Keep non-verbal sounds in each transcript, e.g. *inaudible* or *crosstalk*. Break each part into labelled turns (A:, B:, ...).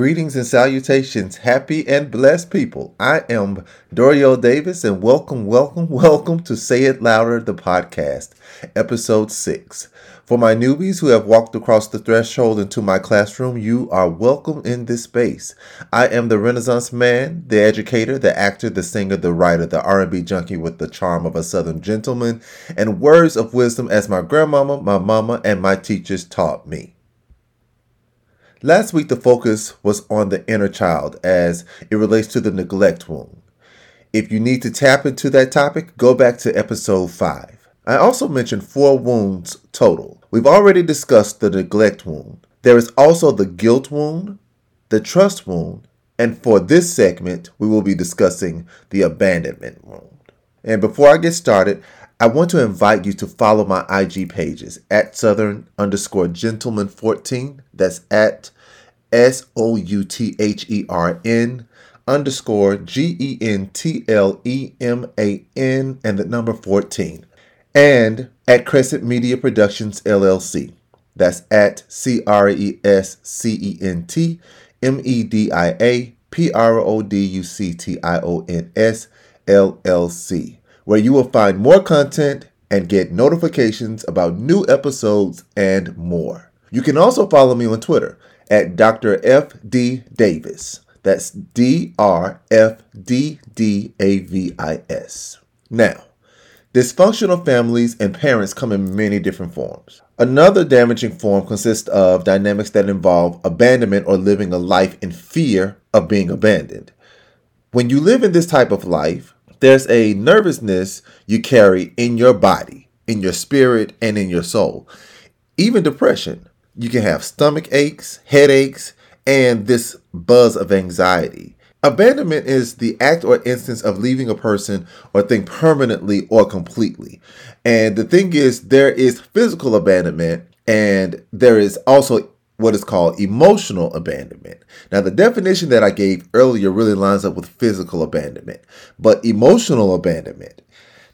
A: Greetings and salutations, happy and blessed people. I am Doriel Davis, and welcome, welcome, *laughs* welcome to Say It Louder, the podcast, episode six. For my newbies who have walked across the threshold into my classroom, you are welcome in this space. I am the Renaissance man, the educator, the actor, the singer, the writer, the R&B junkie with the charm of a Southern gentleman, and words of wisdom as my grandmama, my mama, and my teachers taught me. Last week, the focus was on the inner child as it relates to the neglect wound. If you need to tap into that topic, go back to episode 5. I also mentioned four wounds total. We've already discussed the neglect wound. There is also the guilt wound, the trust wound, and for this segment, we will be discussing the abandonment wound. And before I get started, I want to invite you to follow my IG pages at Southern underscore gentleman 14. That's at S O U T H E R N underscore G E N T L E M A N and the number 14. And at Crescent Media Productions LLC. That's at C R E S C E N T M E D I A P R O D U C T I O N S L L C where you will find more content and get notifications about new episodes and more. You can also follow me on Twitter at Dr. F.D. Davis. That's D R F D D A V I S. Now, dysfunctional families and parents come in many different forms. Another damaging form consists of dynamics that involve abandonment or living a life in fear of being abandoned. When you live in this type of life, there's a nervousness you carry in your body, in your spirit, and in your soul. Even depression. You can have stomach aches, headaches, and this buzz of anxiety. Abandonment is the act or instance of leaving a person or thing permanently or completely. And the thing is, there is physical abandonment and there is also what is called emotional abandonment. Now, the definition that I gave earlier really lines up with physical abandonment, but emotional abandonment,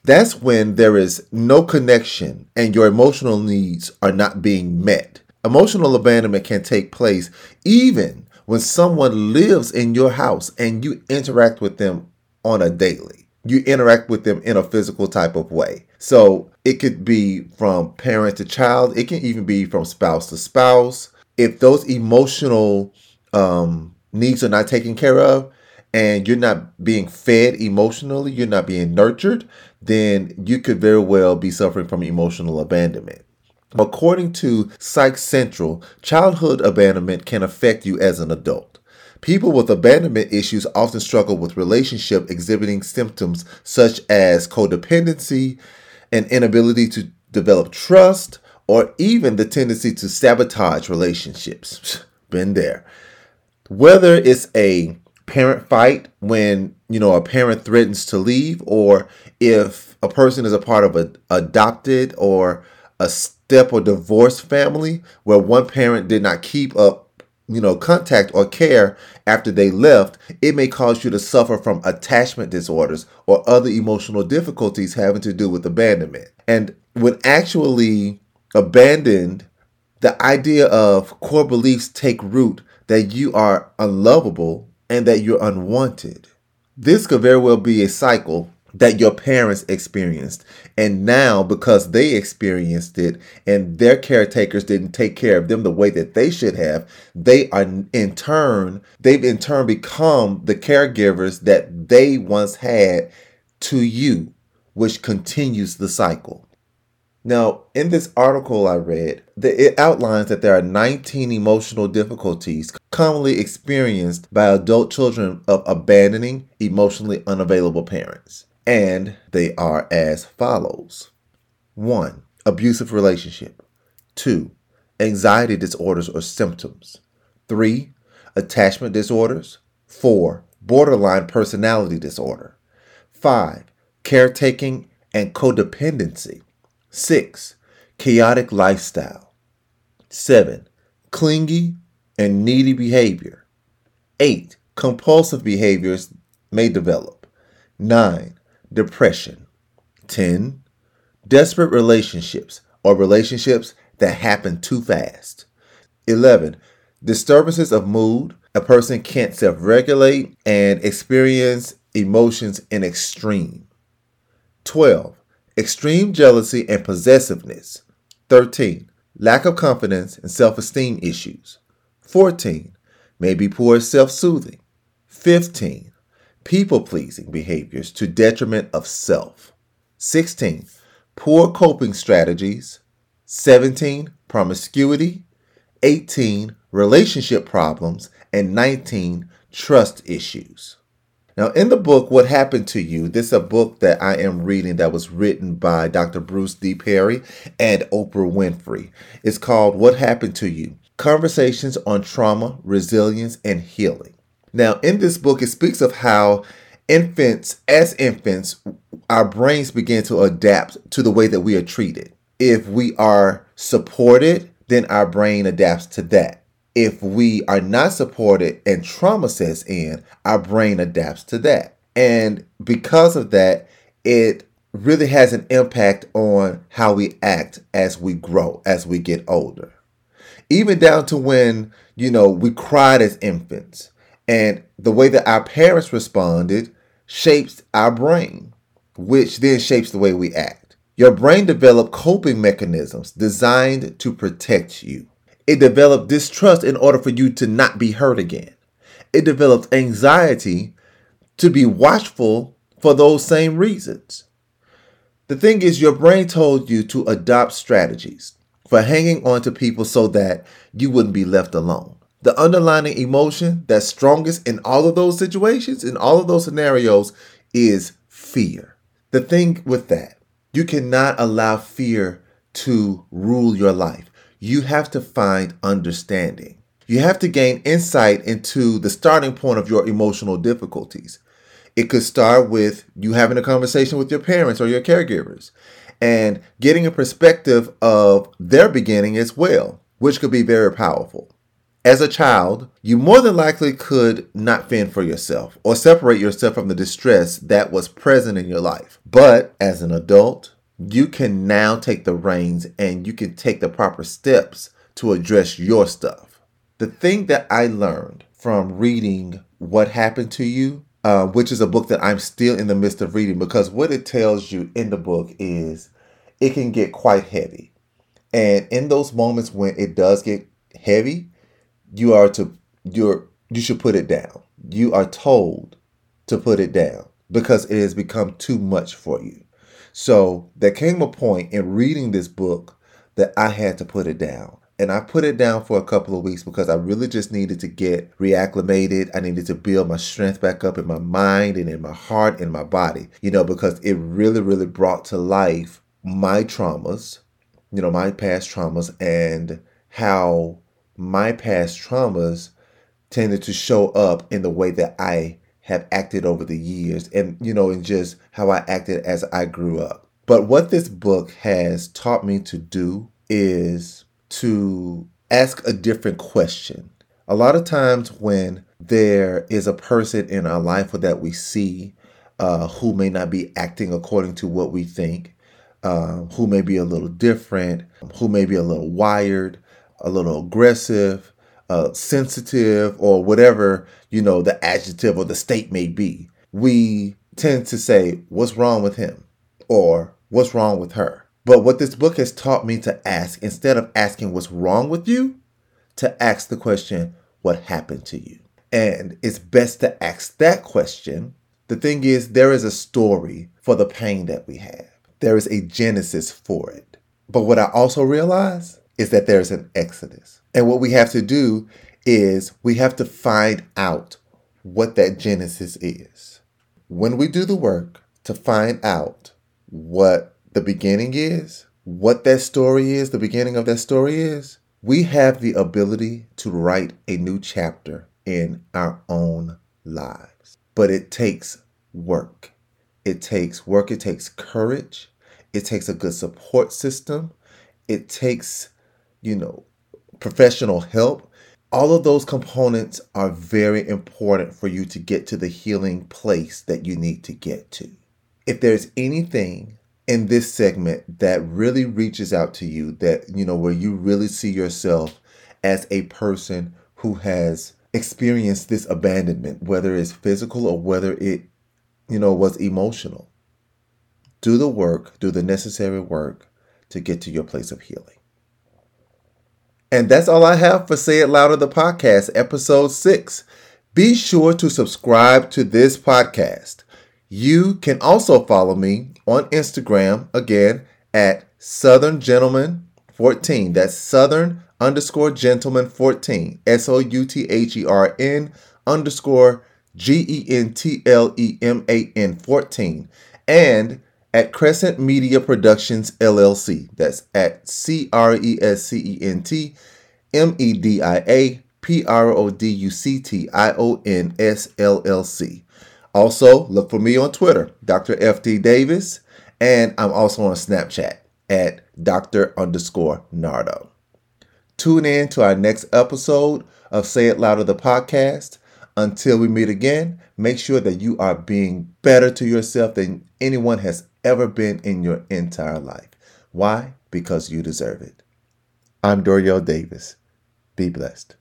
A: that's when there is no connection and your emotional needs are not being met. Emotional abandonment can take place even when someone lives in your house and you interact with them on a daily. You interact with them in a physical type of way. So it could be from parent to child, it can even be from spouse to spouse if those emotional um, needs are not taken care of and you're not being fed emotionally, you're not being nurtured, then you could very well be suffering from emotional abandonment. According to Psych Central, childhood abandonment can affect you as an adult. People with abandonment issues often struggle with relationship exhibiting symptoms such as codependency, an inability to develop trust, or even the tendency to sabotage relationships. *laughs* Been there. Whether it's a parent fight when, you know, a parent threatens to leave, or if a person is a part of an adopted or a step or divorce family where one parent did not keep up you know, contact or care after they left, it may cause you to suffer from attachment disorders or other emotional difficulties having to do with abandonment. And when actually abandoned, the idea of core beliefs take root that you are unlovable and that you're unwanted. This could very well be a cycle that your parents experienced. And now, because they experienced it and their caretakers didn't take care of them the way that they should have, they are in turn, they've in turn become the caregivers that they once had to you, which continues the cycle. Now, in this article I read, it outlines that there are 19 emotional difficulties commonly experienced by adult children of abandoning emotionally unavailable parents. And they are as follows 1. Abusive relationship. 2. Anxiety disorders or symptoms. 3. Attachment disorders. 4. Borderline personality disorder. 5. Caretaking and codependency. 6. Chaotic lifestyle. 7. Clingy and needy behavior. 8. Compulsive behaviors may develop. 9. Depression. 10. Desperate relationships or relationships that happen too fast. 11. Disturbances of mood, A person can't self regulate and experience emotions in extreme. 12. Extreme jealousy and possessiveness. 13. Lack of confidence and self esteem issues. 14. Maybe poor self soothing. 15. People pleasing behaviors to detriment of self. 16. Poor coping strategies. 17. Promiscuity. 18. Relationship problems. And 19. Trust issues. Now, in the book, What Happened to You, this is a book that I am reading that was written by Dr. Bruce D. Perry and Oprah Winfrey. It's called What Happened to You Conversations on Trauma, Resilience, and Healing. Now, in this book, it speaks of how infants, as infants, our brains begin to adapt to the way that we are treated. If we are supported, then our brain adapts to that if we are not supported and trauma sets in, our brain adapts to that. And because of that, it really has an impact on how we act as we grow, as we get older. Even down to when, you know, we cried as infants and the way that our parents responded shapes our brain, which then shapes the way we act. Your brain developed coping mechanisms designed to protect you. It developed distrust in order for you to not be hurt again. It developed anxiety to be watchful for those same reasons. The thing is, your brain told you to adopt strategies for hanging on to people so that you wouldn't be left alone. The underlying emotion that's strongest in all of those situations, in all of those scenarios, is fear. The thing with that, you cannot allow fear to rule your life you have to find understanding. You have to gain insight into the starting point of your emotional difficulties. It could start with you having a conversation with your parents or your caregivers and getting a perspective of their beginning as well, which could be very powerful. As a child, you more than likely could not fend for yourself or separate yourself from the distress that was present in your life. But as an adult, you can now take the reins and you can take the proper steps to address your stuff. The thing that I learned from reading What Happened to You, uh, which is a book that I'm still in the midst of reading, because what it tells you in the book is it can get quite heavy. And in those moments when it does get heavy, you are to you're you should put it down. You are told to put it down because it has become too much for you. So there came a point in reading this book that I had to put it down. And I put it down for a couple of weeks because I really just needed to get reacclimated. I needed to build my strength back up in my mind and in my heart and my body, you know, because it really, really brought to life my traumas, you know, my past traumas and how my past traumas tended to show up in the way that I have acted over the years and, you know, and just how I acted as I grew up. But what this book has taught me to do is to ask a different question. A lot of times when there is a person in our life that we see uh, who may not be acting according to what we think, uh, who may be a little different, who may be a little wired, a little aggressive, uh, sensitive or whatever you know the adjective or the state may be we tend to say what's wrong with him? or what's wrong with her? But what this book has taught me to ask instead of asking what's wrong with you? to ask the question what happened to you? And it's best to ask that question. The thing is there is a story for the pain that we have. There is a genesis for it. But what i also realize is that there's an exodus and what we have to do is we have to find out what that genesis is. When we do the work to find out what the beginning is, what that story is, the beginning of that story is, we have the ability to write a new chapter in our own lives. But it takes work. It takes work, it takes courage, it takes a good support system, it takes, you know, professional help, all of those components are very important for you to get to the healing place that you need to get to. If there's anything in this segment that really reaches out to you, that, you know, where you really see yourself as a person who has experienced this abandonment, whether it's physical or whether it, you know, was emotional. Do the work, do the necessary work to get to your place of healing. And that's all I have for Say It Louder, the podcast, episode six. Be sure to subscribe to this podcast. You can also follow me on Instagram again at Southern Gentleman 14. That's Southern underscore Gentleman 14. S O U T H E R N underscore G E N T L E M A N 14. And at Crescent Media Productions LLC. That's at C R E S C E N T M E D I A P R O D U C T I O N S L L C. Also, look for me on Twitter, Dr. FD Davis, and I'm also on Snapchat at Dr. underscore Nardo. Tune in to our next episode of Say It Louder, the podcast. Until we meet again, make sure that you are being better to yourself than anyone has ever been in your entire life. Why? Because you deserve it. I'm Doriel Davis. Be blessed.